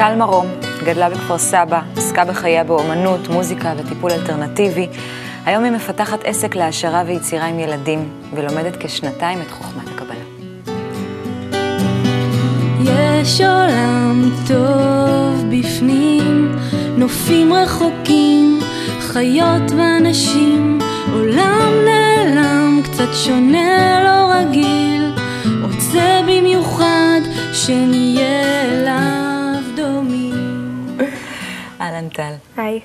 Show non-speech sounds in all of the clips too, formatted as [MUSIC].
טל מרום גדלה בכפר סבא, עסקה בחייה באומנות, מוזיקה וטיפול אלטרנטיבי. היום היא מפתחת עסק להעשרה ויצירה עם ילדים, ולומדת כשנתיים את חוכמת הקבלה. יש עולם טוב בפנים, נופים רחוקים, חיות ואנשים, עולם נעלם, קצת שונה, לא רגיל, רוצה במיוחד שנהיה אליו. אהלן טל. היי,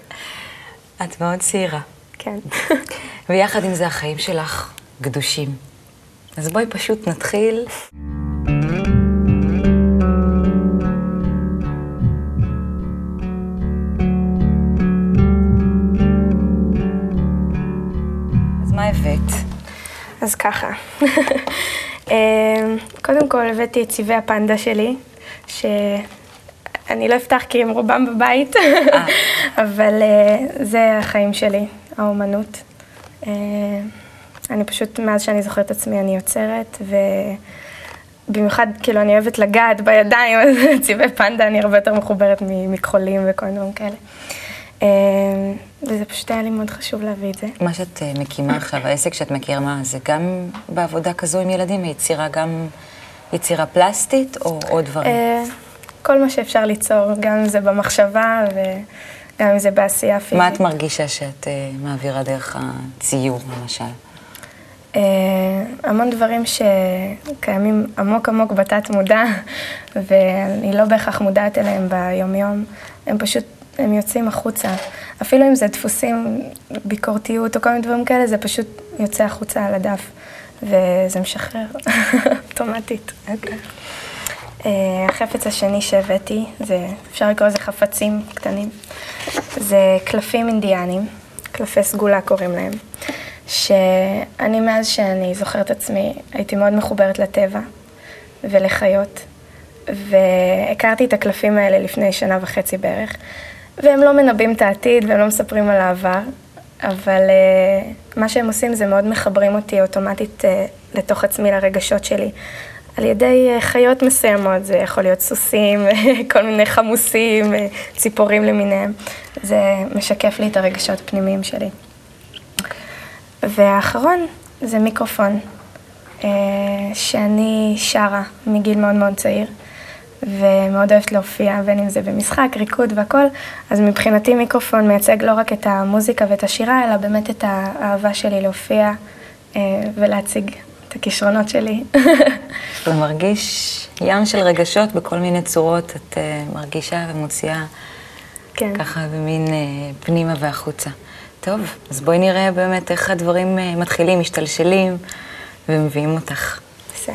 את מאוד צעירה, כן. [LAUGHS] ויחד עם זה החיים שלך גדושים. אז בואי פשוט נתחיל. אז מה הבאת? אז ככה. [LAUGHS] אמ, קודם כל הבאתי את צבעי הפנדה שלי, שאני לא אפתח כי הם רובם בבית, [LAUGHS] אבל אה, זה החיים שלי, האומנות. אה, אני פשוט, מאז שאני זוכרת את עצמי, אני יוצרת, ובמיוחד, כאילו, אני אוהבת לגעת בידיים, אז [LAUGHS] צבעי פנדה, אני הרבה יותר מחוברת ממכחולים וכל מיני דברים כאלה. אה, וזה פשוט היה לי מאוד חשוב להביא את זה. מה שאת אה, מקימה עכשיו, העסק שאת מכירה, זה גם בעבודה כזו עם ילדים, יצירה גם יצירה פלסטית או עוד דברים? כל מה שאפשר ליצור, גם אם זה במחשבה וגם אם זה בעשייה פיזית. מה את מרגישה שאת אה, מעבירה דרך הציור, למשל? אה, המון דברים שקיימים עמוק עמוק בתת מודע, [LAUGHS] ואני לא בהכרח מודעת אליהם ביומיום, הם פשוט, הם יוצאים החוצה. אפילו אם זה דפוסים, ביקורתיות או כל מיני דברים כאלה, זה פשוט יוצא החוצה על הדף, וזה משחרר [LAUGHS] אוטומטית. אה, החפץ השני שהבאתי, זה, אפשר לקרוא לזה חפצים קטנים, זה קלפים אינדיאנים, קלפי סגולה קוראים להם, שאני מאז שאני זוכרת עצמי הייתי מאוד מחוברת לטבע ולחיות, והכרתי את הקלפים האלה לפני שנה וחצי בערך, והם לא מנבאים את העתיד והם לא מספרים על העבר, אבל uh, מה שהם עושים זה מאוד מחברים אותי אוטומטית uh, לתוך עצמי, לרגשות שלי. על ידי uh, חיות מסוימות, זה יכול להיות סוסים, [LAUGHS] כל מיני חמוסים, uh, ציפורים למיניהם. זה משקף לי את הרגשות הפנימיים שלי. והאחרון זה מיקרופון, uh, שאני שרה מגיל מאוד מאוד צעיר. ומאוד אוהבת להופיע, בין אם זה במשחק, ריקוד והכל, אז מבחינתי מיקרופון מייצג לא רק את המוזיקה ואת השירה, אלא באמת את האהבה שלי להופיע אה, ולהציג את הכישרונות שלי. זה מרגיש ים של רגשות בכל מיני צורות, את אה, מרגישה ומוציאה כן. ככה במין אה, פנימה והחוצה. טוב, אז בואי נראה באמת איך הדברים אה, מתחילים, משתלשלים ומביאים אותך. בסדר.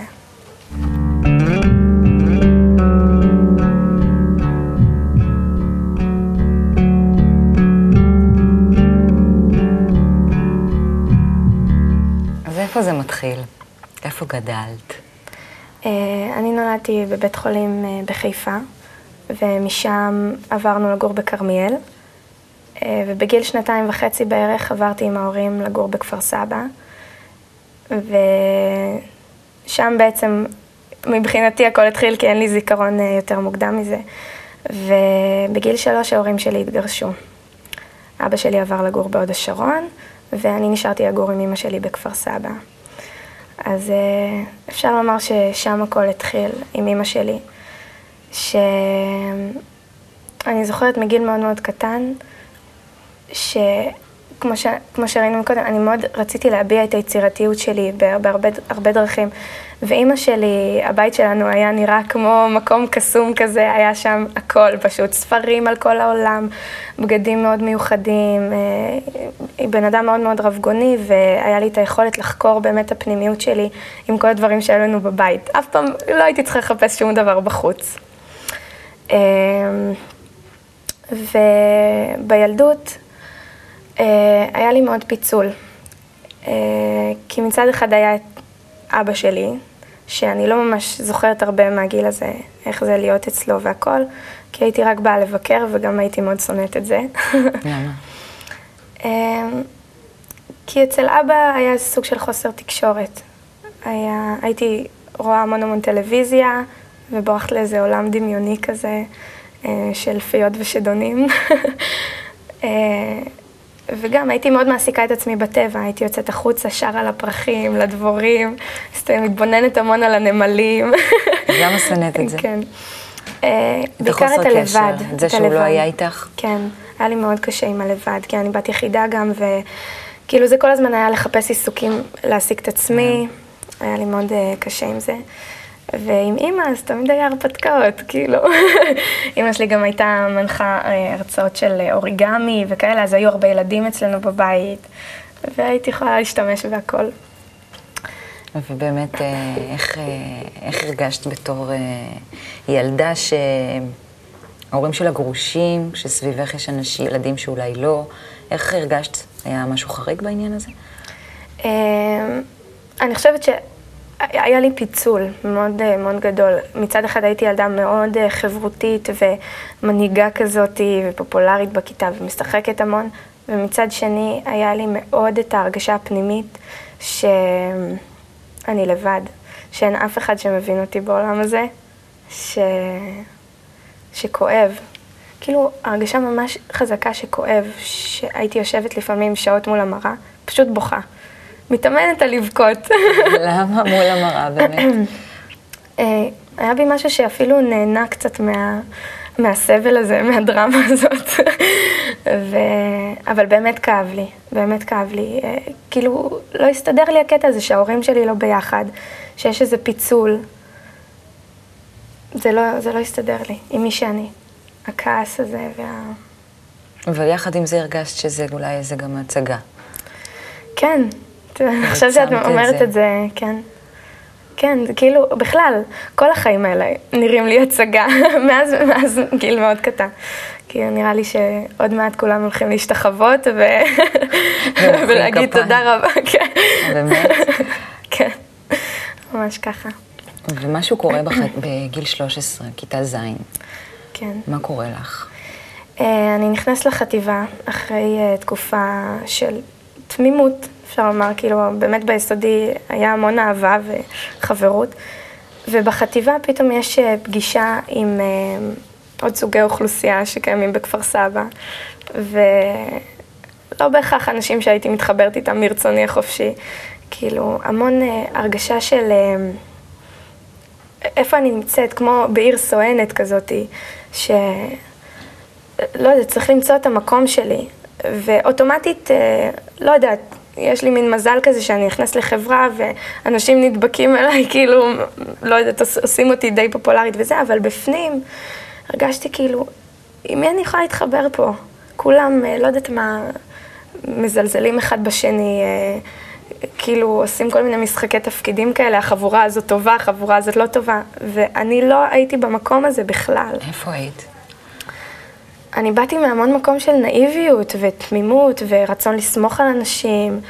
אז איפה זה מתחיל? איפה גדלת? אה, אני נולדתי בבית חולים אה, בחיפה, ומשם עברנו לגור בכרמיאל, אה, ובגיל שנתיים וחצי בערך עברתי עם ההורים לגור בכפר סבא, ושם בעצם מבחינתי הכל התחיל כי אין לי זיכרון יותר מוקדם מזה, ובגיל שלוש ההורים שלי התגרשו. אבא שלי עבר לגור בהוד השרון, ואני נשארתי לגור עם אמא שלי בכפר סבא. אז אה, אפשר לומר ששם הכל התחיל עם אימא שלי, שאני זוכרת מגיל מאוד מאוד קטן, שכמו ש... כמו שראינו קודם, אני מאוד רציתי להביע את היצירתיות שלי בהרבה הרבה דרכים. ואימא שלי, הבית שלנו היה נראה כמו מקום קסום כזה, היה שם הכל פשוט, ספרים על כל העולם, בגדים מאוד מיוחדים, אה, היא בן אדם מאוד מאוד רבגוני, והיה לי את היכולת לחקור באמת את הפנימיות שלי עם כל הדברים שהיו לנו בבית. אף פעם לא הייתי צריכה לחפש שום דבר בחוץ. אה, ובילדות היה לי מאוד פיצול. כי מצד אחד היה את אבא שלי, שאני לא ממש זוכרת הרבה מהגיל הזה, איך זה להיות אצלו והכל, כי הייתי רק באה לבקר וגם הייתי מאוד שונאת את זה. [LAUGHS] אמ, כי אצל אבא היה סוג של חוסר תקשורת. היה, הייתי רואה המון המון טלוויזיה, ובורחת לאיזה עולם דמיוני כזה, של פיות ושדונים. [LAUGHS] וגם הייתי מאוד מעסיקה את עצמי בטבע, הייתי יוצאת החוצה, שרה לפרחים, לדבורים, מתבוננת המון על הנמלים. למה שונאת את זה? כן. בעיקר את הלבד. את זה שהוא לא היה איתך? כן, היה לי מאוד קשה עם הלבד, כי אני בת יחידה גם, וכאילו זה כל הזמן היה לחפש עיסוקים, להעסיק את עצמי, היה לי מאוד קשה עם זה. ועם אימא, אז תמיד היה הרפתקאות, כאילו. [LAUGHS] אימא שלי גם הייתה מנחה הרצאות של אוריגמי וכאלה, אז היו הרבה ילדים אצלנו בבית, והייתי יכולה להשתמש בהכל. ובאמת, איך, איך הרגשת בתור ילדה שההורים שלה גרושים, שסביבך יש אנשים, ילדים שאולי לא, איך הרגשת? היה משהו חריג בעניין הזה? אני חושבת ש... היה לי פיצול מאוד מאוד גדול. מצד אחד הייתי ילדה מאוד חברותית ומנהיגה כזאת ופופולרית בכיתה ומשחקת המון, ומצד שני היה לי מאוד את ההרגשה הפנימית שאני לבד, שאין אף אחד שמבין אותי בעולם הזה, ש... שכואב. כאילו, הרגשה ממש חזקה שכואב, שהייתי יושבת לפעמים שעות מול המראה, פשוט בוכה. מתאמנת על לבכות. למה מול המראה באמת? היה בי משהו שאפילו נהנה קצת מה, מהסבל הזה, מהדרמה הזאת. ו... אבל באמת כאב לי, באמת כאב לי. כאילו, לא הסתדר לי הקטע הזה שההורים שלי לא ביחד, שיש איזה פיצול. זה לא, זה לא הסתדר לי, עם מי שאני. הכעס הזה וה... ויחד עם זה הרגשת שזה אולי איזה גם הצגה. כן, עכשיו שאת אומרת את זה, כן. כן, כאילו, בכלל, כל החיים האלה נראים לי הצגה, [LAUGHS] מאז, מאז גיל מאוד קטן. כי נראה לי שעוד מעט כולם הולכים להשתחוות ו... [LAUGHS] ולהגיד תודה רבה. [LAUGHS] כן. באמת? כן, ממש ככה. ומשהו קורה בח... בגיל 13, כיתה ז'. כן. מה קורה לך? אני נכנסת לחטיבה אחרי תקופה של תמימות, אפשר לומר, כאילו, באמת ביסודי היה המון אהבה וחברות, ובחטיבה פתאום יש פגישה עם עוד סוגי אוכלוסייה שקיימים בכפר סבא, ולא בהכרח אנשים שהייתי מתחברת איתם מרצוני החופשי, כאילו, המון הרגשה של איפה אני נמצאת, כמו בעיר סואנת כזאתי, ש... לא יודעת, צריך למצוא את המקום שלי. ואוטומטית, לא יודעת, יש לי מין מזל כזה שאני נכנס לחברה ואנשים נדבקים אליי, כאילו, לא יודעת, עושים אותי די פופולרית וזה, אבל בפנים הרגשתי כאילו, עם מי אני יכולה להתחבר פה? כולם, לא יודעת מה, מזלזלים אחד בשני, כאילו עושים כל מיני משחקי תפקידים כאלה, החבורה הזאת טובה, החבורה הזאת לא טובה, ואני לא הייתי במקום הזה בכלל. איפה היית? אני באתי מהמון מקום של נאיביות ותמימות ורצון לסמוך על אנשים.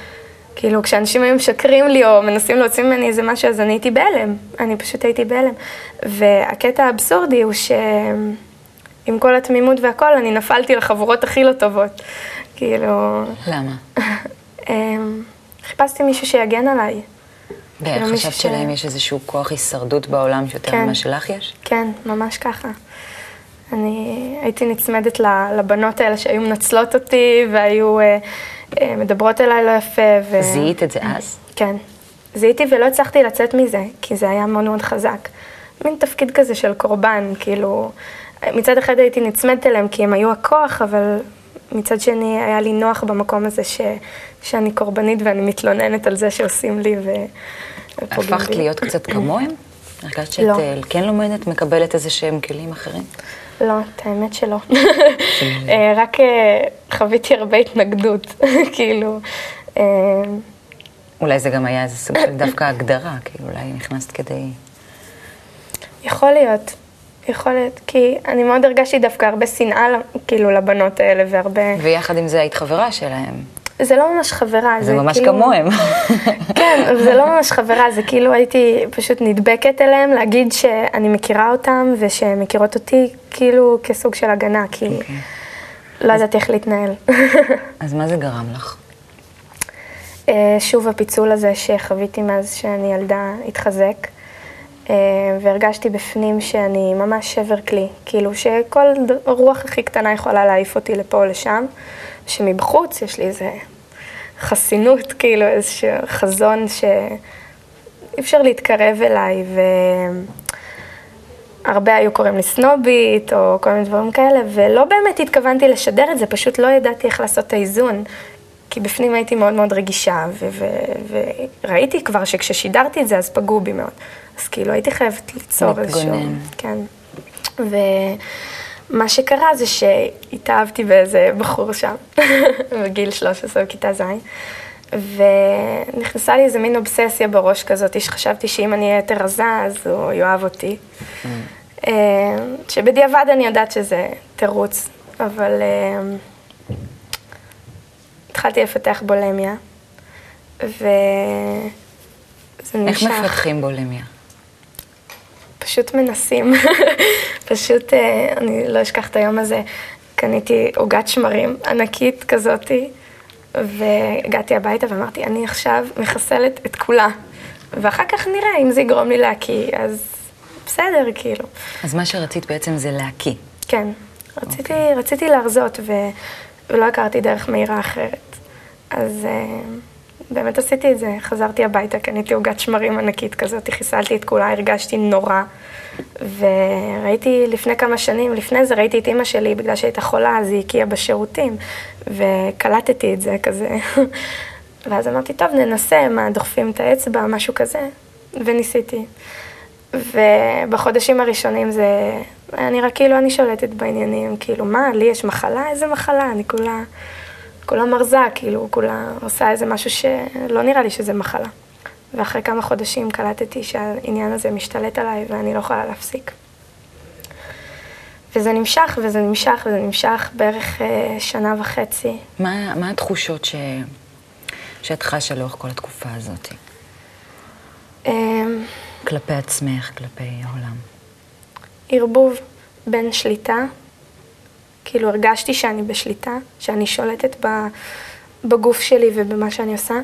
כאילו, כשאנשים היו משקרים לי או מנסים להוציא ממני איזה משהו, אז אני הייתי בהלם. אני פשוט הייתי בהלם. והקטע האבסורדי הוא שעם כל התמימות והכל, אני נפלתי לחבורות הכי לא טובות. כאילו... למה? [LAUGHS] חיפשתי מישהו שיגן עליי. ואיך חשבת שלהם יש איזשהו כוח הישרדות בעולם שיותר ממה שלך יש? כן, ממש ככה. אני הייתי נצמדת לבנות האלה שהיו מנצלות אותי והיו אה, אה, מדברות אליי לא יפה. ו... זיהית את זה אז? כן. זיהיתי ולא הצלחתי לצאת מזה, כי זה היה מאוד מאוד חזק. מין תפקיד כזה של קורבן, כאילו, מצד אחד הייתי נצמדת אליהם כי הם היו הכוח, אבל מצד שני היה לי נוח במקום הזה ש... שאני קורבנית ואני מתלוננת על זה שעושים לי ו... הפכת להיות קצת [CLEARS THROAT] כמוהם? הרגשת שאת לא. כן לומדת, מקבלת איזה שהם כלים אחרים? לא, את האמת שלא. [LAUGHS] רק חוויתי הרבה התנגדות, [LAUGHS] כאילו. אולי זה גם היה איזה סוג של [LAUGHS] דווקא הגדרה, כאילו אולי נכנסת כדי... יכול להיות, יכול להיות, כי אני מאוד הרגשתי דווקא הרבה שנאה, כאילו, לבנות האלה, והרבה... ויחד עם זה היית חברה שלהם. זה לא ממש חברה, זה, זה ממש כאילו... כמוהם. [LAUGHS] כן, זה לא ממש חברה, זה כאילו הייתי פשוט נדבקת אליהם, להגיד שאני מכירה אותם ושהם מכירות אותי, כאילו כסוג של הגנה, כי okay. אוקיי. לא. ידעתי איך להתנהל. [LAUGHS] אז מה זה גרם לך? שוב, הפיצול הזה שחוויתי מאז שאני ילדה התחזק. אה, והרגשתי בפנים שאני ממש שבר כלי, כאילו שכל רוח הכי קטנה יכולה להעיף אותי לפה או לשם, שמבחוץ יש לי איזה חסינות, כאילו איזשהו חזון שאי אפשר להתקרב אליי, והרבה היו קוראים לי סנובית, או כל מיני דברים כאלה, ולא באמת התכוונתי לשדר את זה, פשוט לא ידעתי איך לעשות את האיזון. כי בפנים הייתי מאוד מאוד רגישה, וראיתי כבר שכששידרתי את זה, אז פגעו בי מאוד. אז כאילו הייתי חייבת ליצור איזשהו... כן. ומה שקרה זה שהתאהבתי באיזה בחור שם, [LAUGHS] בגיל 13, בכיתה ז', ונכנסה לי איזה מין אובססיה בראש כזאת, שחשבתי שאם אני אהיה יותר רזה, אז הוא יאהב אותי. Mm. אה, שבדיעבד אני יודעת שזה תירוץ, אבל... אה, התחלתי לפתח בולמיה, וזה נמשך. איך מפתחים בולמיה? פשוט מנסים. [LAUGHS] פשוט, אה, אני לא אשכח את היום הזה, קניתי עוגת שמרים ענקית כזאתי, והגעתי הביתה ואמרתי, אני עכשיו מחסלת את כולה. ואחר כך נראה אם זה יגרום לי להקיא, אז בסדר, כאילו. אז מה שרצית בעצם זה להקיא. כן. רציתי, okay. אוקיי. רציתי להרזות, ו... ולא הכרתי דרך מהירה אחרת. אז uh, באמת עשיתי את זה, חזרתי הביתה, קניתי עוגת שמרים ענקית כזאת, חיסלתי את כולה, הרגשתי נורא. וראיתי לפני כמה שנים, לפני זה ראיתי את אימא שלי, בגלל שהייתה חולה, אז היא הקיאה בשירותים, וקלטתי את זה כזה. [LAUGHS] ואז אמרתי, טוב, ננסה, מה, דוחפים את האצבע, משהו כזה, וניסיתי. ובחודשים הראשונים זה היה נראה כאילו אני שולטת בעניינים, כאילו, מה, לי יש מחלה? איזה מחלה? אני כולה, כולה מרזה, כאילו, כולה עושה איזה משהו שלא נראה לי שזה מחלה. ואחרי כמה חודשים קלטתי שהעניין הזה משתלט עליי ואני לא יכולה להפסיק. וזה נמשך, וזה נמשך, וזה נמשך בערך אה, שנה וחצי. מה, מה התחושות ש... שאת חשה לאורך כל התקופה הזאת? אמ, כלפי עצמך, כלפי העולם. ערבוב בין שליטה, כאילו הרגשתי שאני בשליטה, שאני שולטת בגוף שלי ובמה שאני עושה,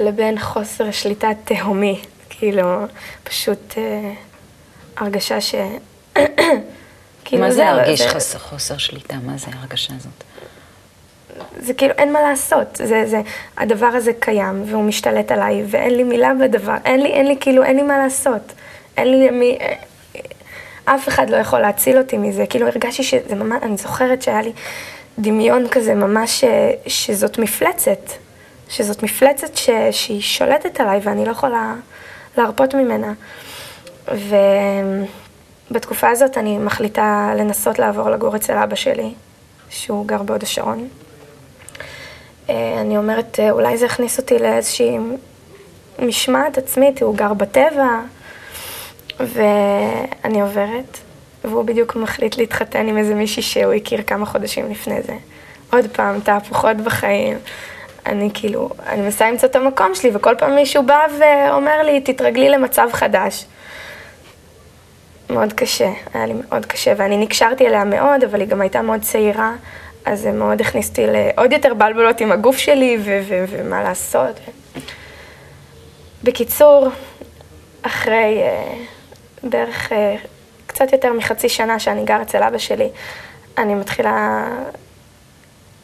לבין חוסר שליטה תהומי, כאילו פשוט אה, הרגשה ש... [COUGHS] כאילו מה זה להרגיש זה... חוסר, חוסר שליטה? מה זה ההרגשה הזאת? זה כאילו, אין מה לעשות. זה, זה, הדבר הזה קיים, והוא משתלט עליי, ואין לי מילה בדבר. אין לי, אין לי, כאילו, אין לי מה לעשות. אין לי מי... אף אחד לא יכול להציל אותי מזה. כאילו, הרגשתי שזה ממש, אני זוכרת שהיה לי דמיון כזה ממש, אה, שזאת מפלצת. שזאת מפלצת ש, שהיא שולטת עליי ואני לא יכולה להרפות ממנה. ובתקופה הזאת אני מחליטה לנסות לעבור לגור אצל אבא שלי, שהוא גר בהוד השרון. אה, אני אומרת, אולי זה יכניס אותי לאיזושהי משמעת עצמית, הוא גר בטבע, ואני עוברת, והוא בדיוק מחליט להתחתן עם איזה מישהי שהוא הכיר כמה חודשים לפני זה. עוד פעם, תהפוכות בחיים. אני כאילו, אני מנסה למצוא את המקום שלי, וכל פעם מישהו בא ואומר לי, תתרגלי למצב חדש. מאוד קשה, היה לי מאוד קשה, ואני נקשרתי אליה מאוד, אבל היא גם הייתה מאוד צעירה, אז זה מאוד הכניס אותי לעוד יותר בלבלות עם הגוף שלי, ומה לעשות. בקיצור, אחרי uh, בערך uh, קצת יותר מחצי שנה שאני גר אצל אבא שלי, אני מתחילה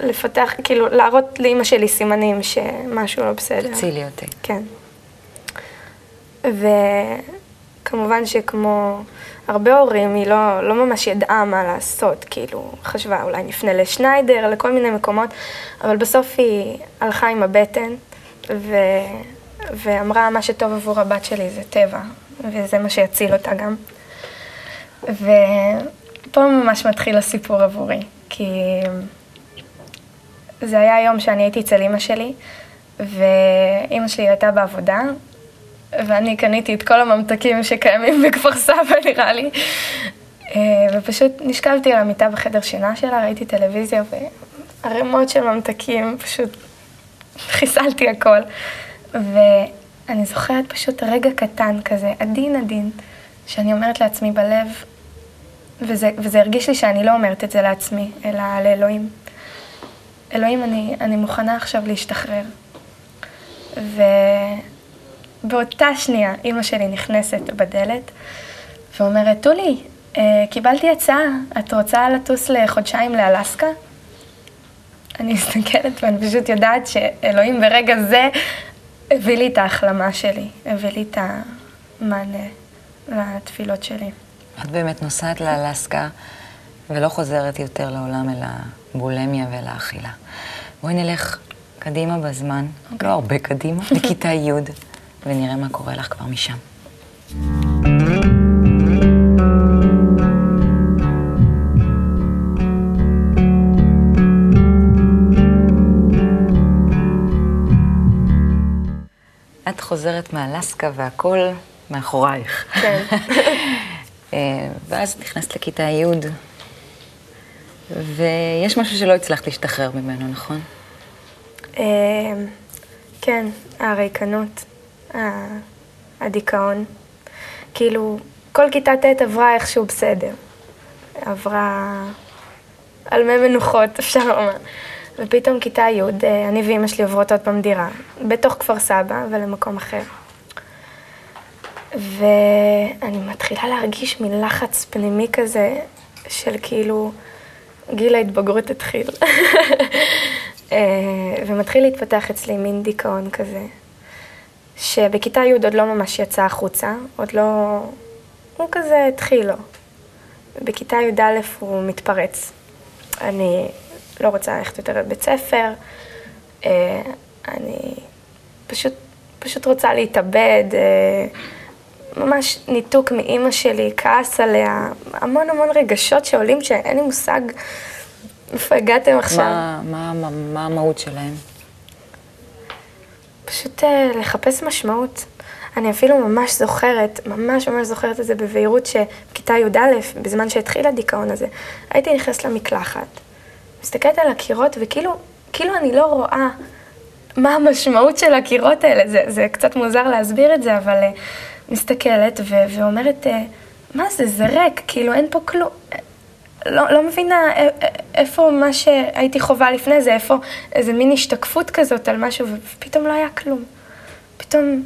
לפתח, כאילו, להראות לאימא שלי סימנים שמשהו לא בסדר. תצילי אותי. כן. וכמובן שכמו הרבה הורים, היא לא, לא ממש ידעה מה לעשות, כאילו, חשבה אולי נפנה לשניידר, לכל מיני מקומות, אבל בסוף היא הלכה עם הבטן, ו... ואמרה, מה שטוב עבור הבת שלי זה טבע, וזה מה שיציל אותה גם. ופה ממש מתחיל הסיפור עבורי, כי זה היה יום שאני הייתי אצל אימא שלי, ואימא שלי הייתה בעבודה, ואני קניתי את כל הממתקים שקיימים בכפר סבא, [LAUGHS] נראה לי. אה, ופשוט נשכבתי על המיטה בחדר שינה שלה, ראיתי טלוויזיה וערימות של ממתקים, פשוט חיסלתי הכל. ואני זוכרת פשוט רגע קטן כזה, עדין עדין, שאני אומרת לעצמי בלב, וזה, וזה הרגיש לי שאני לא אומרת את זה לעצמי, אלא לאלוהים. אלוהים, אני, אני מוכנה עכשיו להשתחרר. באותה שנייה אימא שלי נכנסת בדלת ואומרת, טולי, אה, קיבלתי הצעה, את רוצה לטוס לחודשיים לאלסקה? אני מסתכלת ואני פשוט יודעת שאלוהים ברגע זה הביא לי את ההחלמה שלי, הביא לי את המענה לתפילות שלי. את באמת נוסעת לאלסקה ולא חוזרת יותר לעולם אל הבולמיה ואל האכילה. בואי נלך קדימה בזמן, okay. אוקיי. לא הרבה קדימה, לכיתה י', ונראה מה קורה לך כבר משם. חוזרת מאלסקה והכל מאחורייך. כן. [LAUGHS] אה, ואז נכנסת לכיתה י', ויש משהו שלא הצלחת להשתחרר ממנו, נכון? אה, כן, הריקנות, הדיכאון. כאילו, כל כיתה ט' עברה איכשהו בסדר. עברה על מי מנוחות, אפשר לומר. ופתאום כיתה י', אה, אני ואימא שלי עוברות עוד פעם דירה, בתוך כפר סבא ולמקום אחר. ואני מתחילה להרגיש מין לחץ פנימי כזה, של כאילו, גיל ההתבגרות התחיל. [LAUGHS] אה, ומתחיל להתפתח אצלי מין דיכאון כזה, שבכיתה י' עוד לא ממש יצא החוצה, עוד לא... הוא כזה התחיל לו. בכיתה י"א הוא מתפרץ. אני לא רוצה ללכת יותר לבית ספר, אה, אני פשוט, פשוט רוצה להתאבד, אה, ממש ניתוק מאימא שלי, כעס עליה, המון המון רגשות שעולים שאין לי מושג איפה הגעתם עכשיו. מה, מה, מה, מה המהות שלהם? פשוט אה, לחפש משמעות. אני אפילו ממש זוכרת, ממש ממש זוכרת את זה בבהירות, שבכיתה י"א, בזמן שהתחיל הדיכאון הזה, הייתי נכנסת למקלחת, מסתכלת על הקירות, וכאילו, כאילו אני לא רואה מה המשמעות של הקירות האלה. זה, זה קצת מוזר להסביר את זה, אבל uh, מסתכלת ו- ואומרת, uh, מה זה, זה ריק, כאילו אין פה כלום. לא, לא מבינה איפה מה שהייתי חווה לפני זה, איפה איזה מין השתקפות כזאת על משהו, ופתאום לא היה כלום. פתאום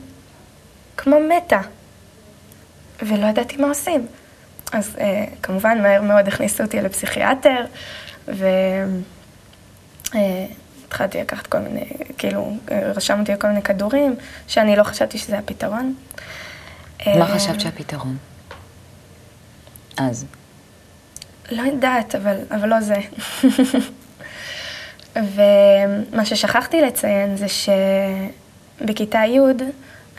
כמו מתה. ולא ידעתי מה עושים. אז אה, כמובן, מהר מאוד הכניסו אותי לפסיכיאטר, והתחלתי אה, לקחת כל מיני, כאילו, רשם אותי כל מיני כדורים, שאני לא חשבתי שזה הפתרון. מה אה, חשבת שהפתרון? אז. לא יודעת, אבל, אבל לא זה. [LAUGHS] ומה ששכחתי לציין זה שבכיתה י'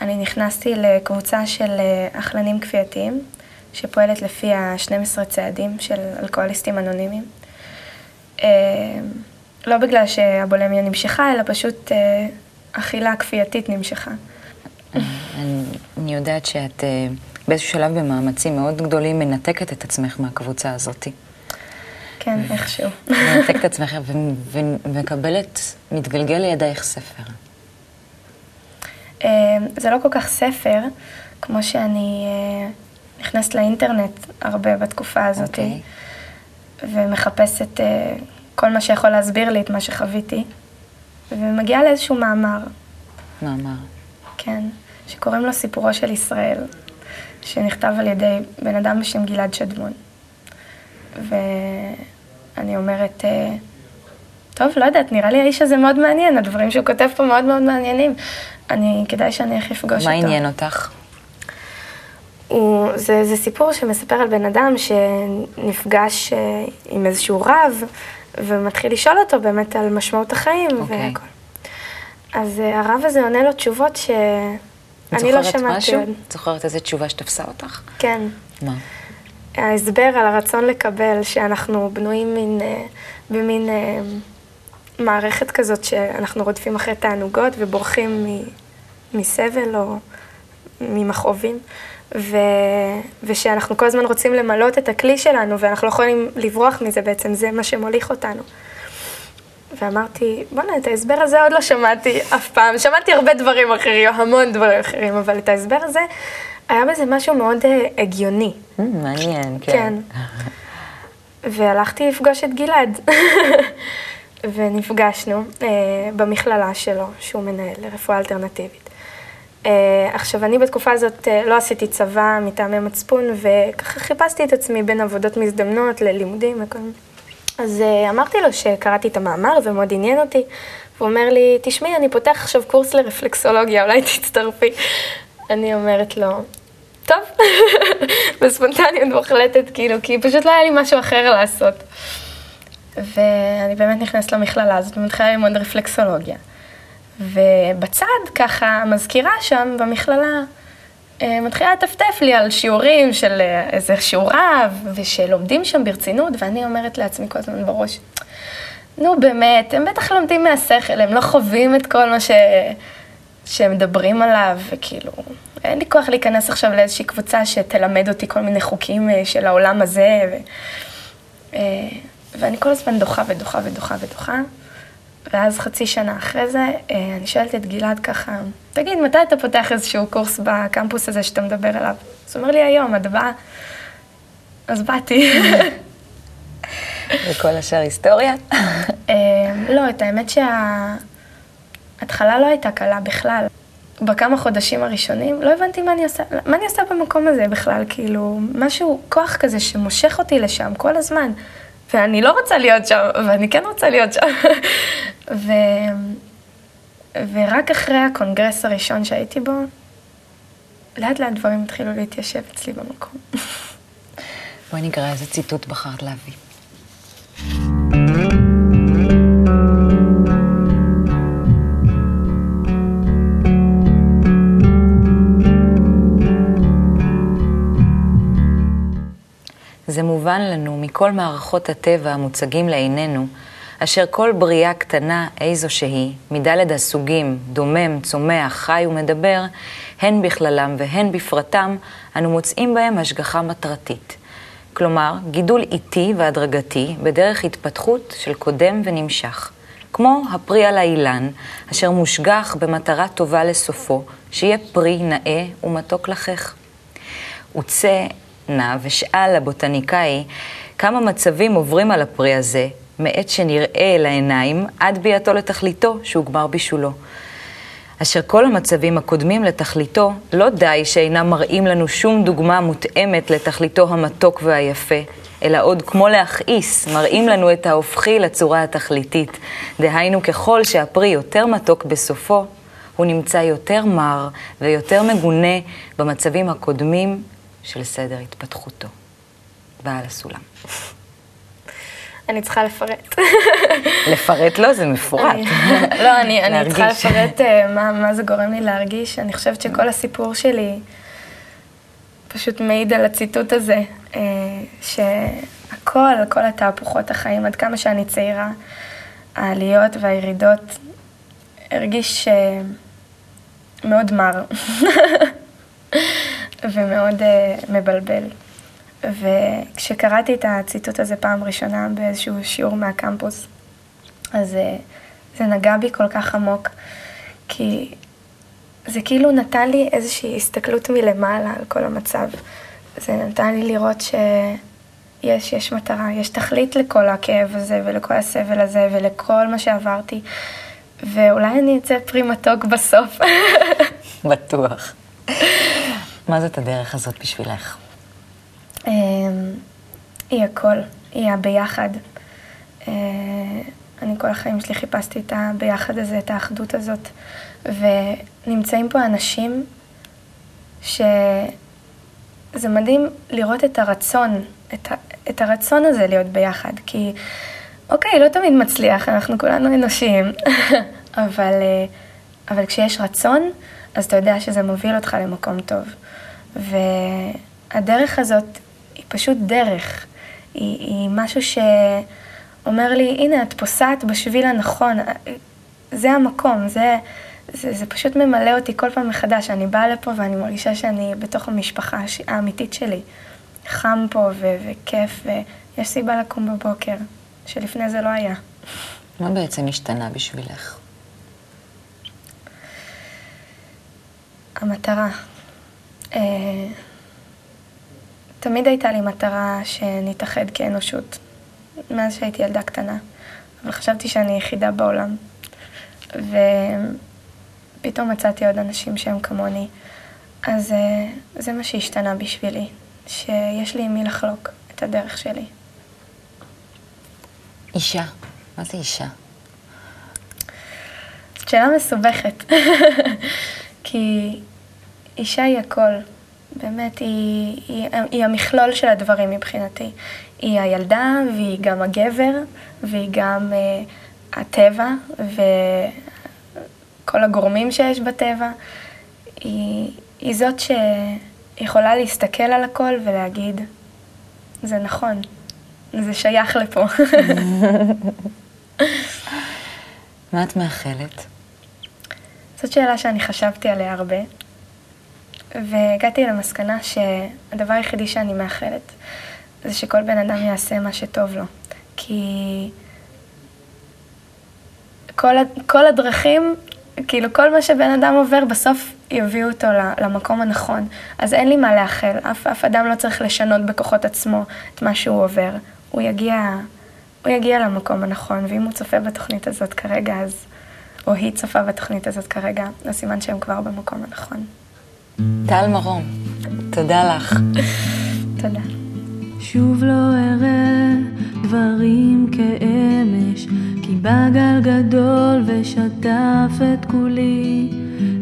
אני נכנסתי לקבוצה של אכלנים כפייתיים, שפועלת לפי ה-12 צעדים של אלכוהוליסטים אנונימיים. אה, לא בגלל שהבולמיה נמשכה, אלא פשוט אה, אכילה כפייתית נמשכה. אני, יודעת שאת אה, באיזשהו שלב במאמצים מאוד גדולים מנתקת את עצמך מהקבוצה הזאת. כן, איכשהו. מנתקת את עצמך ומקבלת, מתגלגל לידייך ספר. זה לא כל כך ספר, כמו שאני נכנסת לאינטרנט הרבה בתקופה הזאת. Okay. ומחפשת uh, כל מה שיכול להסביר לי את מה שחוויתי, ומגיעה לאיזשהו מאמר. מאמר. כן, שקוראים לו סיפורו של ישראל, שנכתב על ידי בן אדם בשם גלעד שדמון. ואני אומרת, uh, טוב, לא יודעת, נראה לי האיש הזה מאוד מעניין, הדברים שהוא כותב פה מאוד מאוד מעניינים. אני, כדאי שאני איך אפגוש אותו. מה עניין אותך? הוא, זה, זה סיפור שמספר על בן אדם שנפגש אה, עם איזשהו רב, ומתחיל לשאול אותו באמת על משמעות החיים okay. אוקיי. והכל. אז uh, הרב הזה עונה לו תשובות שאני לא שמעתי. את זוכרת משהו? את זוכרת איזה תשובה שתפסה אותך? כן. מה? ההסבר על הרצון לקבל, שאנחנו בנויים מין, uh, במין מערכת כזאת שאנחנו רודפים אחרי תענוגות ובורחים מ, מסבל או ממכאובים. ו... ושאנחנו כל הזמן רוצים למלות את הכלי שלנו, ואנחנו לא יכולים לברוח מזה בעצם, זה מה שמוליך אותנו. ואמרתי, בוא'נה, את ההסבר הזה עוד לא שמעתי אף פעם. שמעתי הרבה דברים אחרים, המון דברים אחרים, אבל את ההסבר הזה, היה בזה משהו מאוד uh, הגיוני. Mm, מעניין, כן. כן. והלכתי לפגוש את גלעד. [LAUGHS] ונפגשנו uh, במכללה שלו, שהוא מנהל לרפואה אלטרנטיבית. Uh, עכשיו, אני בתקופה הזאת uh, לא עשיתי צבא מטעמי מצפון, וככה חיפשתי את עצמי בין עבודות מזדמנות ללימודים וכל מיני. אז uh, אמרתי לו שקראתי את המאמר ומאוד עניין אותי. והוא אומר לי, תשמעי, אני פותח עכשיו קורס לרפלקסולוגיה, אולי תצטרפי. אני אומרת לו, טוב, [LAUGHS] בספונטניות מוחלטת, כאילו, כי פשוט לא היה לי משהו אחר לעשות. ואני באמת נכנסת למכללה הזאת ומתחילה ללמוד רפלקסולוגיה. ובצד, ככה, המזכירה שם במכללה אה, מתחילה לטפטף לי על שיעורים של אה, איזה שיעור רב, ושלומדים שם ברצינות, ואני אומרת לעצמי כל הזמן בראש, נו באמת, הם בטח לומדים מהשכל, הם לא חווים את כל מה ש... שהם מדברים עליו, וכאילו, אין לי כוח להיכנס עכשיו לאיזושהי קבוצה שתלמד אותי כל מיני חוקים אה, של העולם הזה, ו... ואני כל הזמן דוחה ודוחה ודוחה ודוחה. ואז חצי שנה אחרי זה, אה, אני שואלת את גלעד ככה, תגיד, מתי אתה פותח איזשהו קורס בקמפוס הזה שאתה מדבר עליו? אז הוא אומר לי, היום, עד באה? אז באתי. [LAUGHS] וכל השאר היסטוריה? [LAUGHS] לא, את האמת שההתחלה לא הייתה קלה בכלל. בכמה חודשים הראשונים לא הבנתי מה אני עושה, מה אני עושה במקום הזה בכלל, כאילו, משהו, כוח כזה שמושך אותי לשם כל הזמן. ואני לא רוצה להיות שם, ואני כן רוצה להיות שם. ו... ורק אחרי הקונגרס הראשון שהייתי בו, לאט לאט דברים התחילו להתיישב אצלי במקום. בואי נקרא איזה ציטוט בחרת להביא. מובן לנו מכל מערכות הטבע המוצגים לעינינו, אשר כל בריאה קטנה איזו שהיא, מדלת הסוגים, דומם, צומח, חי ומדבר, הן בכללם והן בפרטם, אנו מוצאים בהם השגחה מטרתית. כלומר, גידול איטי והדרגתי בדרך התפתחות של קודם ונמשך. כמו הפרי על האילן, אשר מושגח במטרה טובה לסופו, שיהיה פרי נאה ומתוק לחך. וצא נע ושאל הבוטניקאי כמה מצבים עוברים על הפרי הזה, מעת שנראה לעיניים, עד ביאתו לתכליתו, שהוגמר בישולו. אשר כל המצבים הקודמים לתכליתו, לא די שאינם מראים לנו שום דוגמה מותאמת לתכליתו המתוק והיפה, אלא עוד כמו להכעיס, מראים לנו את ההופכי לצורה התכליתית. דהיינו, ככל שהפרי יותר מתוק בסופו, הוא נמצא יותר מר ויותר מגונה במצבים הקודמים של סדר התפתחותו. בעל הסולם. [LAUGHS] אני צריכה לפרט. [LAUGHS] לפרט לא, זה מפורט. [LAUGHS] לא, אני, אני צריכה לפרט uh, מה, מה זה גורם לי להרגיש. אני חושבת שכל הסיפור שלי פשוט מעיד על הציטוט הזה, uh, שהכל, כל התהפוכות החיים, עד כמה שאני צעירה, העליות והירידות, הרגיש uh, מאוד מר. ומאוד uh, מבלבל. וכשקראתי את הציטוט הזה פעם ראשונה באיזשהו שיעור מהקמפוס, אז uh, זה נגע בי כל כך עמוק, כי זה כאילו נתן לי איזושהי הסתכלות מלמעלה על כל המצב. זה נתן לי לראות שיש, יש מטרה, יש תכלית לכל הכאב הזה ולכל הסבל הזה ולכל מה שעברתי, ואולי אני אצא פרי מתוק בסוף. בטוח. מה זאת הדרך הזאת בשבילך? אמ, היא הכל, היא הביחד. אה, אני כל החיים שלי חיפשתי את הביחד הזה, את האחדות הזאת, ונמצאים פה אנשים שזה מדהים לראות את הרצון, את, ה, את הרצון הזה להיות ביחד, כי אוקיי, לא תמיד מצליח, אנחנו כולנו אנושיים, [LAUGHS] אבל, אה, אבל כשיש רצון, אז אתה יודע שזה מוביל אותך למקום טוב. והדרך הזאת היא פשוט דרך. היא, היא משהו שאומר לי, הנה, את פוסעת בשביל הנכון, זה המקום, זה, זה, זה פשוט ממלא אותי כל פעם מחדש. אני באה לפה ואני מרגישה שאני בתוך המשפחה האמיתית שלי. חם פה ו- וכיף, ויש סיבה לקום בבוקר, שלפני זה לא היה. מה בעצם השתנה בשבילך? המטרה. אה, תמיד הייתה לי מטרה שנתאחד כאנושות, מאז שהייתי ילדה קטנה, אבל חשבתי שאני יחידה בעולם. פתאום מצאתי עוד אנשים שהם כמוני. אז אה, זה מה שהשתנה בשבילי, שיש לי עם מי לחלוק את הדרך שלי. אישה, מה זה אישה? שאלה מסובכת, [LAUGHS] כי אישה היא הכל. באמת, היא, היא, היא המכלול של הדברים מבחינתי. היא הילדה, והיא גם הגבר, והיא גם uh, הטבע, וכל הגורמים שיש בטבע. היא, היא זאת שיכולה להסתכל על הכל ולהגיד, זה נכון, זה שייך לפה. [LAUGHS] מה את מאחלת? זאת שאלה שאני חשבתי עליה הרבה, והגעתי למסקנה שהדבר היחידי שאני מאחלת זה שכל בן אדם יעשה מה שטוב לו. כי כל, כל הדרכים, כאילו כל מה שבן אדם עובר, בסוף יביאו אותו למקום הנכון. אז אין לי מה לאחל, אף, אף אדם לא צריך לשנות בכוחות עצמו את מה שהוא עובר. הוא יגיע, הוא יגיע למקום הנכון, ואם הוא צופה בתוכנית הזאת כרגע, אז... או היא צופה בתוכנית הזאת כרגע, אז סימן שהם כבר במקום הנכון. טל מרום, תודה לך. [LAUGHS] תודה. שוב לא אראה דברים כאמש, כי בא גל גדול ושטף את כולי.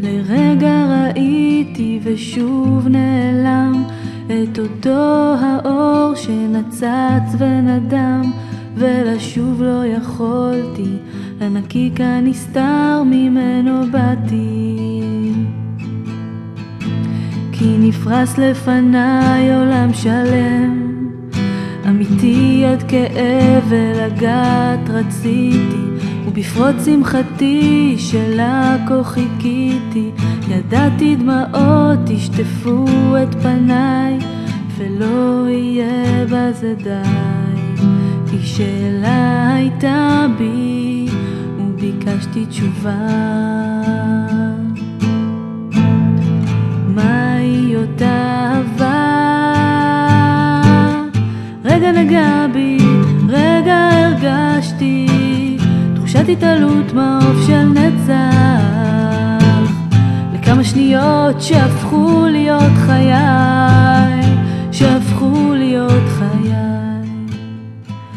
לרגע ראיתי ושוב נעלם את אותו האור שנצץ ונדם, ולשוב לא יכולתי, לנקיק הנסתר ממנו באתי. כי נפרס לפניי עולם שלם, אמיתי עד כאב ולגעת רציתי, ובפרוץ שמחתי שלה כה חיכיתי, ידעתי דמעות ישטפו את פניי, ולא יהיה בזה די, כי שאלה הייתה בי, וביקשתי תשובה. מהי אותה אהבה? רגע נגע בי, רגע הרגשתי תחושת התעלות מעוף של נצח לכמה שניות שהפכו להיות חיי